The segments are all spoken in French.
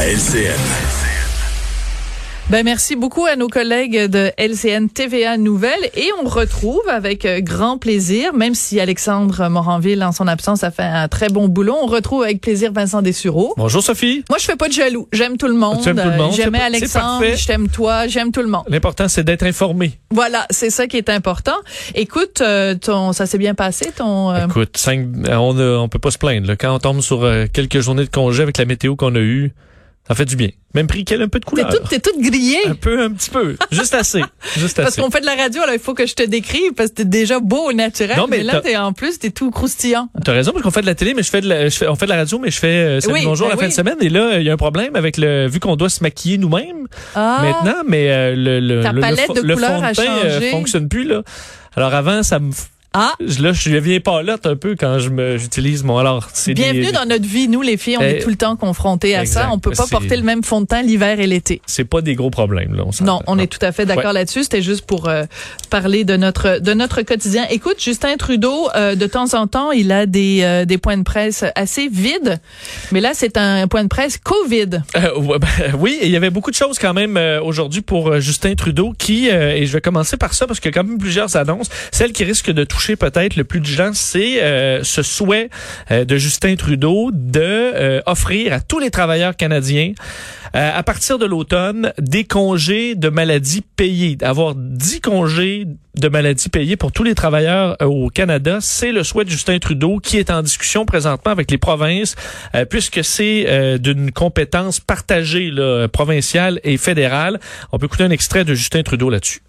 à LCN. Ben merci beaucoup à nos collègues de LCN TVA Nouvelles et on retrouve avec euh, grand plaisir, même si Alexandre Moranville en son absence a fait un très bon boulot, on retrouve avec plaisir Vincent Dessureau. Bonjour Sophie. Moi je fais pas de jaloux, j'aime tout le monde. Tu aimes tout le monde. J'aimais Alexandre, je t'aime toi, j'aime tout le monde. L'important c'est d'être informé. Voilà, c'est ça qui est important. Écoute, euh, ton ça s'est bien passé ton euh, Écoute, cinq, on a- on peut pas se plaindre. là. Quand on tombe sur euh, quelques journées de congé avec la météo qu'on a eue, ça fait du bien. Même pris qu'elle a un peu de couleur. t'es toute grillée. Un peu, un petit peu. Juste assez. Juste Parce qu'on fait de la radio, alors il faut que je te décrive parce que t'es déjà beau au naturel. Non, mais mais là, t'es en plus, t'es tout croustillant. T'as raison parce qu'on fait de la télé, mais je fais de la, je fais, on fait de la radio, mais je fais euh, Oui, bonjour ben la fin de semaine. Et là, il y a un problème avec le, vu qu'on doit se maquiller nous-mêmes Ah. maintenant, mais euh, le, le, Ta le, le palette fo- de le couleurs fond a de teint euh, fonctionne plus là. Alors avant, ça me, Ah. je- là, je deviens pas là un peu quand je me, j'utilise mon. Alors, c'est Bienvenue des- dans notre vie. Nous, les filles, on Eh, est tout le temps confrontés à exact. ça. On peut pas porter le même fond de teint l'hiver et l'été. C'est pas des gros problèmes là. On. Non, on est tout à fait d'accord Ouais. là-dessus. C'était juste pour euh, parler de notre de notre quotidien. Écoute, Justin Trudeau, euh, de temps en temps, il a des euh, des points de presse assez vides, mais là, c'est un point de presse Covid. Euh, ouais, ben, oui, il y avait beaucoup de choses quand même euh, aujourd'hui pour euh, Justin Trudeau qui, euh, et je vais commencer par ça parce qu'il y a quand même plusieurs annonces. Celle qui risque de toucher peut-être le plus de gens, c'est euh, ce souhait euh, de Justin Trudeau de euh, offrir à tous les travailleurs canadiens euh, à partir de l'automne, des congés de maladie payés, d'avoir 10 congés de maladie payés pour tous les travailleurs euh, au Canada, c'est le souhait de Justin Trudeau qui est en discussion présentement avec les provinces, puisque c'est d'une compétence partagée là, provinciale et fédérale. On peut écouter un extrait de Justin Trudeau là-dessus.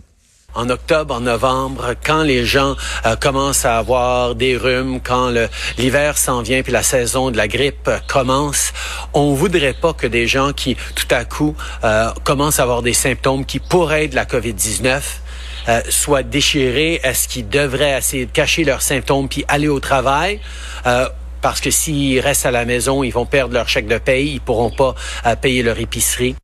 En octobre, en novembre, quand les gens euh, commencent à avoir des rhumes, quand l'hiver s'en vient puis la saison de la grippe euh, commence, on voudrait pas que des gens qui tout à coup euh, commencent à avoir des symptômes qui pourraient être de la COVID-19 euh, soient déchirés. Est-ce qu'ils devraient essayer de cacher leurs symptômes puis aller au travail? Parce que s'ils restent à la maison, ils vont perdre leur chèque de paye, ils pourront pas payer leur épicerie.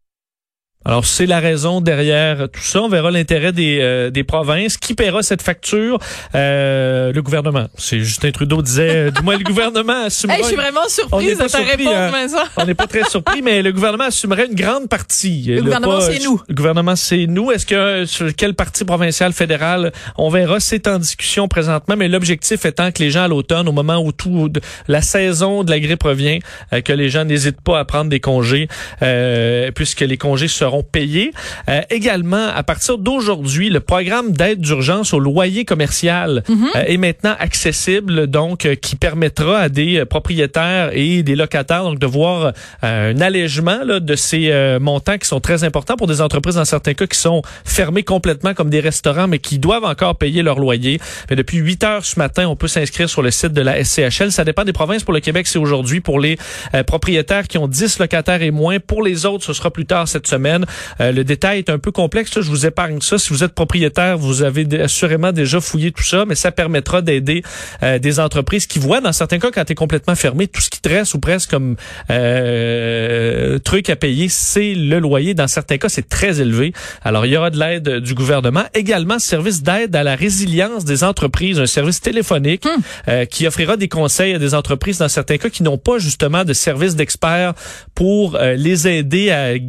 Alors, c'est la raison derrière tout ça. On verra l'intérêt des, euh, des provinces. Qui paiera cette facture? Euh, le gouvernement. C'est Justin Trudeau disait, euh, du moins le gouvernement assumera... Hey, je suis vraiment surprise de ta surpris, réponse, hein. Vincent. On n'est pas très surpris, mais le gouvernement assumerait une grande partie. Le gouvernement, c'est nous. Le gouvernement, c'est nous. Est-ce que sur quelle partie provinciale, fédérale, on verra, c'est en discussion présentement, mais l'objectif étant que les gens à l'automne, au moment où tout de- la saison de la grippe revient, euh, que les gens n'hésitent pas à prendre des congés, euh, puisque les congés seront payés. Euh, également, à partir d'aujourd'hui, le programme d'aide d'urgence au loyer commercial euh, est maintenant accessible, donc euh, qui permettra à des propriétaires et des locataires donc de voir un allègement là, de ces montants qui sont très importants pour des entreprises dans certains cas qui sont fermées complètement comme des restaurants, mais qui doivent encore payer leur loyer. Mais depuis 8 heures ce matin, on peut s'inscrire sur le site de la SCHL. Ça dépend des provinces. Pour le Québec, c'est aujourd'hui. Pour les propriétaires qui ont 10 locataires et moins, pour les autres, ce sera plus tard cette semaine. Euh, le détail est un peu complexe. là. je vous épargne ça. Si vous êtes propriétaire, vous avez assurément déjà fouillé tout ça, mais ça permettra d'aider euh, des entreprises qui voient, dans certains cas, quand tu es complètement fermé, tout ce qui te reste ou presque comme euh, truc à payer, c'est le loyer. Dans certains cas, c'est très élevé. Alors, il y aura de l'aide du gouvernement. Également, service d'aide à la résilience des entreprises, un service téléphonique euh, qui offrira des conseils à des entreprises dans certains cas qui n'ont pas justement de service d'experts pour euh, les aider à les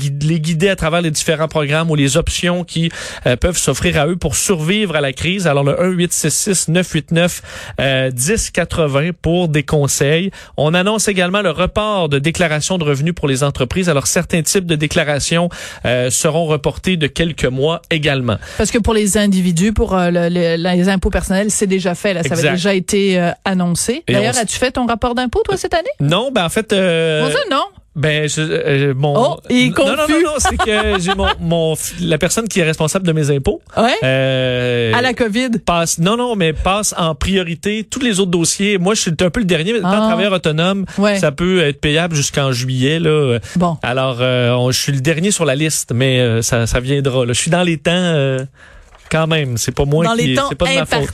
guider à travers les différents programmes ou les options qui euh, peuvent s'offrir à eux pour survivre à la crise. Alors le 1 866 989 euh, 1080 pour des conseils. On annonce également le report de déclaration de revenus pour les entreprises. Alors certains types de déclarations euh, seront reportés de quelques mois également. Parce que pour les individus, pour euh, le- le- les impôts personnels, c'est déjà fait. Là, ça avait Exact. déjà été euh, annoncé. D'ailleurs, on as-tu fait ton rapport d'impôt, toi, cette année? Non, ben en fait, euh, non. Ben, je, euh, mon. Oh, il est non, non, non, non, c'est que j'ai mon, mon, la personne qui est responsable de mes impôts. Ouais. Euh, à la COVID. passe, non, non, mais passe en priorité tous les autres dossiers. Moi, je suis un peu le dernier, mais étant Ah. travailleur autonome, Ouais. ça peut être payable jusqu'en juillet, là. Bon. Alors, euh, on- je suis le dernier sur la liste, mais euh, ça, ça viendra. Là. Je suis dans les temps. euh, quand même, c'est pas moi Dans qui les temps c'est pas de ma faute.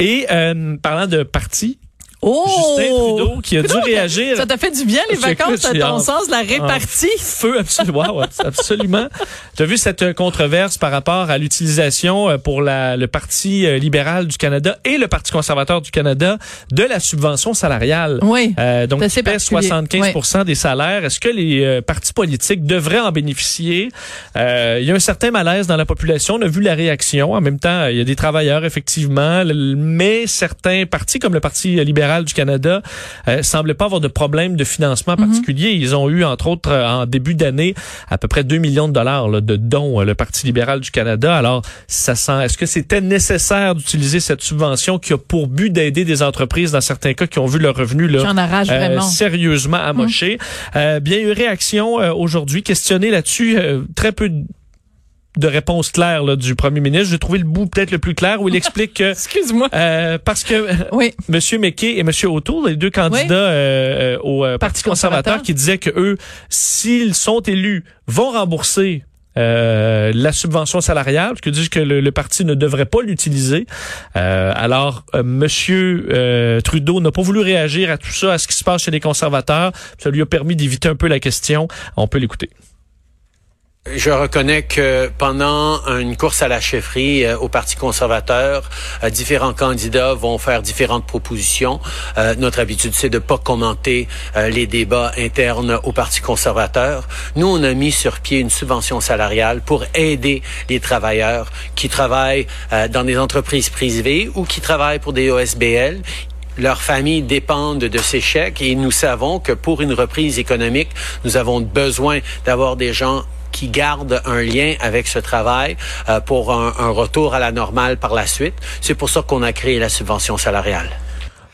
Et euh, parlant de parti, Oh! Justin Trudeau qui a dû réagir. Ça t'a fait du bien, les vacances, à ton sens, la répartie. Feu, absolument. absolument. Tu as vu cette controverse par rapport à l'utilisation euh, pour la, le Parti euh, libéral du Canada et le Parti conservateur du Canada de la subvention salariale. Oui. Euh, donc, qui pèse 75 des salaires. Est-ce que les euh, partis politiques devraient en bénéficier? Euh, il y a un certain malaise dans la population. On a vu la réaction. En même temps, il y a des travailleurs, effectivement, mais certains partis, comme le Parti libéral du Canada euh, semblait pas avoir de problème de financement mhm. particulier. Ils ont eu, entre autres, euh, en début d'année, à peu près 2 millions de dollars de dons, euh, le Parti libéral du Canada. Alors, ça sent, est-ce que c'était nécessaire d'utiliser cette subvention qui a pour but d'aider des entreprises, dans certains cas, qui ont vu leur revenu là, euh, sérieusement amoché? Mhm. bien, eu réaction aujourd'hui, questionné là-dessus, très peu de réponse claire là, du premier ministre. J'ai trouvé le bout peut-être le plus clair où il explique que... Excuse-moi. Euh, parce que oui. M. McKay et M. O'Toole, les deux candidats euh, au euh, Parti conservateur, qui disaient que eux, s'ils sont élus, vont rembourser euh, la subvention salariale, parce que disent que le, parti ne devrait pas l'utiliser. Euh, alors, euh, Monsieur euh, Trudeau n'a pas voulu réagir à tout ça, à ce qui se passe chez les conservateurs. Ça lui a permis d'éviter un peu la question. On peut l'écouter. Je reconnais que pendant une course à la chefferie euh, au Parti conservateur, euh, différents candidats vont faire différentes propositions. Euh, notre habitude, c'est de pas commenter les débats internes au Parti conservateur. Nous, on a mis sur pied une subvention salariale pour aider les travailleurs qui travaillent dans des entreprises privées ou qui travaillent pour des OSBL leurs familles dépendent de ces chèques et nous savons que pour une reprise économique, nous avons besoin d'avoir des gens qui gardent un lien avec ce travail euh, pour un, un retour à la normale par la suite. C'est pour ça qu'on a créé la subvention salariale.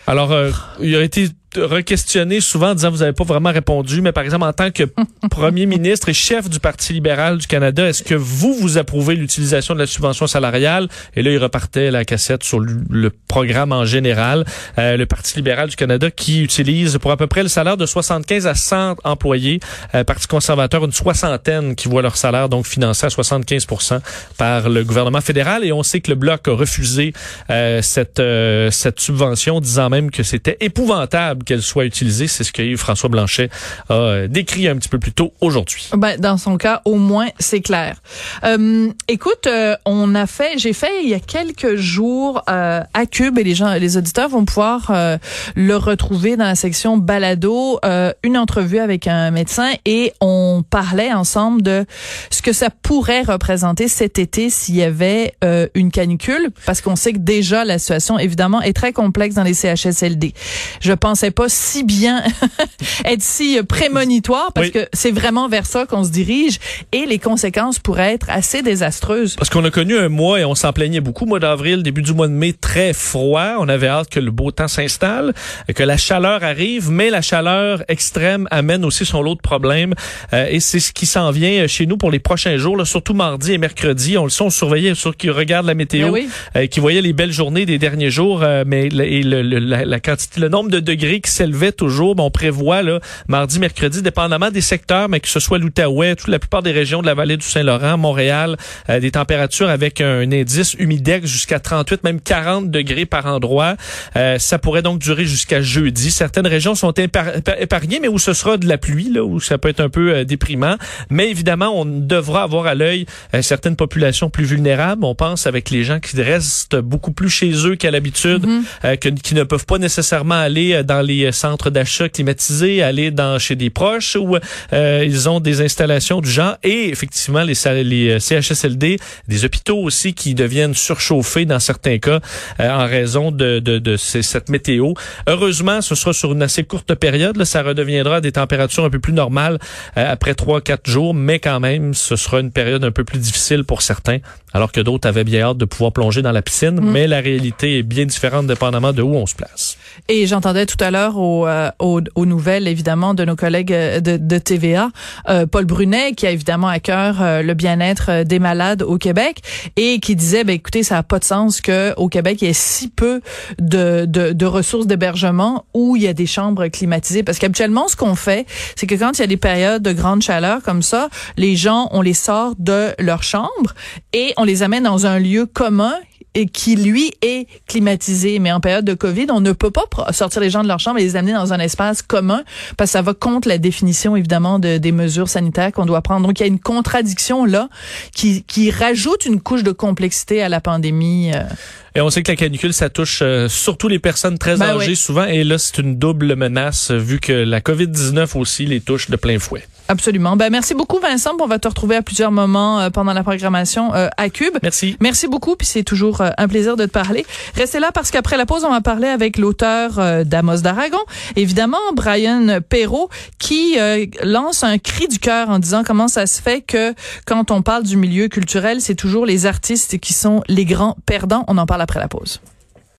Alors, euh, il a été re-questionné souvent en disant vous n'avez pas vraiment répondu, mais par exemple en tant que premier ministre et chef du Parti libéral du Canada, est-ce que vous vous approuvez l'utilisation de la subvention salariale? Et là, il repartait la cassette sur le, programme en général. Euh, le Parti libéral du Canada qui utilise pour à peu près le salaire de 75 à 100 employés, euh, Parti conservateur une soixantaine qui voit leur salaire donc financé à 75% par le gouvernement fédéral. Et on sait que le bloc a refusé euh, cette euh, cette subvention disant même que c'était épouvantable qu'elle soit utilisée. C'est ce que François Blanchet a euh, décrit un petit peu plus tôt aujourd'hui. Ben, dans son cas, au moins, c'est clair. Euh, écoute, euh, on a fait, j'ai fait il y a quelques jours euh, à Cube et les gens, les auditeurs vont pouvoir euh, le retrouver dans la section balado, une entrevue avec un médecin et on parlait ensemble de ce que ça pourrait représenter cet été s'il y avait une canicule, parce qu'on sait que déjà la situation évidemment est très complexe dans les CHSLD. Je pensais pas si bien être si prémonitoire parce que c'est vraiment vers ça qu'on se dirige et les conséquences pourraient être assez désastreuses. Parce qu'on a connu un mois et on s'en plaignait beaucoup, mois d'avril, début du mois de mai, très froid. On avait hâte que le beau temps s'installe, que la chaleur arrive, mais la chaleur extrême amène aussi son lot de problèmes. Euh, et c'est ce qui s'en vient chez nous pour les prochains jours, là, surtout mardi et mercredi. On le sait, on surveillait, sur qui regarde la météo, ben euh, qui voyait les belles journées des derniers jours, euh, mais et le, la, la, quantité, le nombre de degrés qui s'élevait toujours. on prévoit là, mardi, mercredi, dépendamment des secteurs, mais que ce soit l'Outaouais, toute la plupart des régions de la vallée du Saint-Laurent, Montréal, euh, des températures avec un indice humidex jusqu'à 38, même 40 degrés par endroit. Euh, ça pourrait donc durer jusqu'à jeudi. Certaines régions sont épargnées, mais où ce sera de la pluie, là, où ça peut être un peu euh, déprimant. Mais évidemment, on devra avoir à l'œil certaines populations plus vulnérables. On pense avec les gens qui restent beaucoup plus chez eux qu'à l'habitude, mm-hmm. qui ne peuvent pas nécessairement aller dans les centres d'achat climatisés, aller dans chez des proches où euh, ils ont des installations du genre et effectivement les, les euh, CHSLD, des hôpitaux aussi qui deviennent surchauffés dans certains cas euh, en raison de, de, de cette météo. Heureusement, ce sera sur une assez courte période. Là, ça redeviendra des températures un peu plus normales après trois quatre jours, mais quand même, ce sera une période un peu plus difficile pour certains, alors que d'autres avaient bien hâte de pouvoir plonger dans la piscine. Mm. Mais la réalité est bien différente dépendamment de où on se place. Et j'entendais tout à l'heure aux, euh, aux, aux, nouvelles, évidemment, de nos collègues euh, de, de TVA, euh, Paul Brunet, qui a évidemment à cœur le bien-être des malades au Québec, et qui disait, ben, écoutez, ça n'a pas de sens que au Québec, il y ait si peu de, de, de ressources d'hébergement où il y a des chambres climatisées. Parce qu'habituellement, ce qu'on fait, c'est que quand il y a des périodes de grande chaleur comme ça, les gens, on les sort de leur chambre et on les amène dans un lieu commun et qui lui est climatisé. Mais en période de Covid, on ne peut pas sortir les gens de leur chambre et les amener dans un espace commun parce que ça va contre la définition évidemment de, des mesures sanitaires qu'on doit prendre. Donc il y a une contradiction là qui, qui rajoute une couche de complexité à la pandémie. Euh. Et on sait que la canicule, ça touche euh, surtout les personnes très ben âgées souvent. Et là, c'est une double menace vu que la COVID-19 aussi les touche de plein fouet. Absolument. Ben merci beaucoup Vincent. On va te retrouver à plusieurs moments euh, pendant la programmation euh, à Cube. Merci. Merci beaucoup. Puis c'est toujours un plaisir de te parler. Restez là parce qu'après la pause, on va parler avec l'auteur d'Amos d'Aragon, évidemment Brian Perrault, qui lance un cri du cœur en disant comment ça se fait que quand on parle du milieu culturel, c'est toujours les artistes qui sont les grands perdants. On en parle après la pause.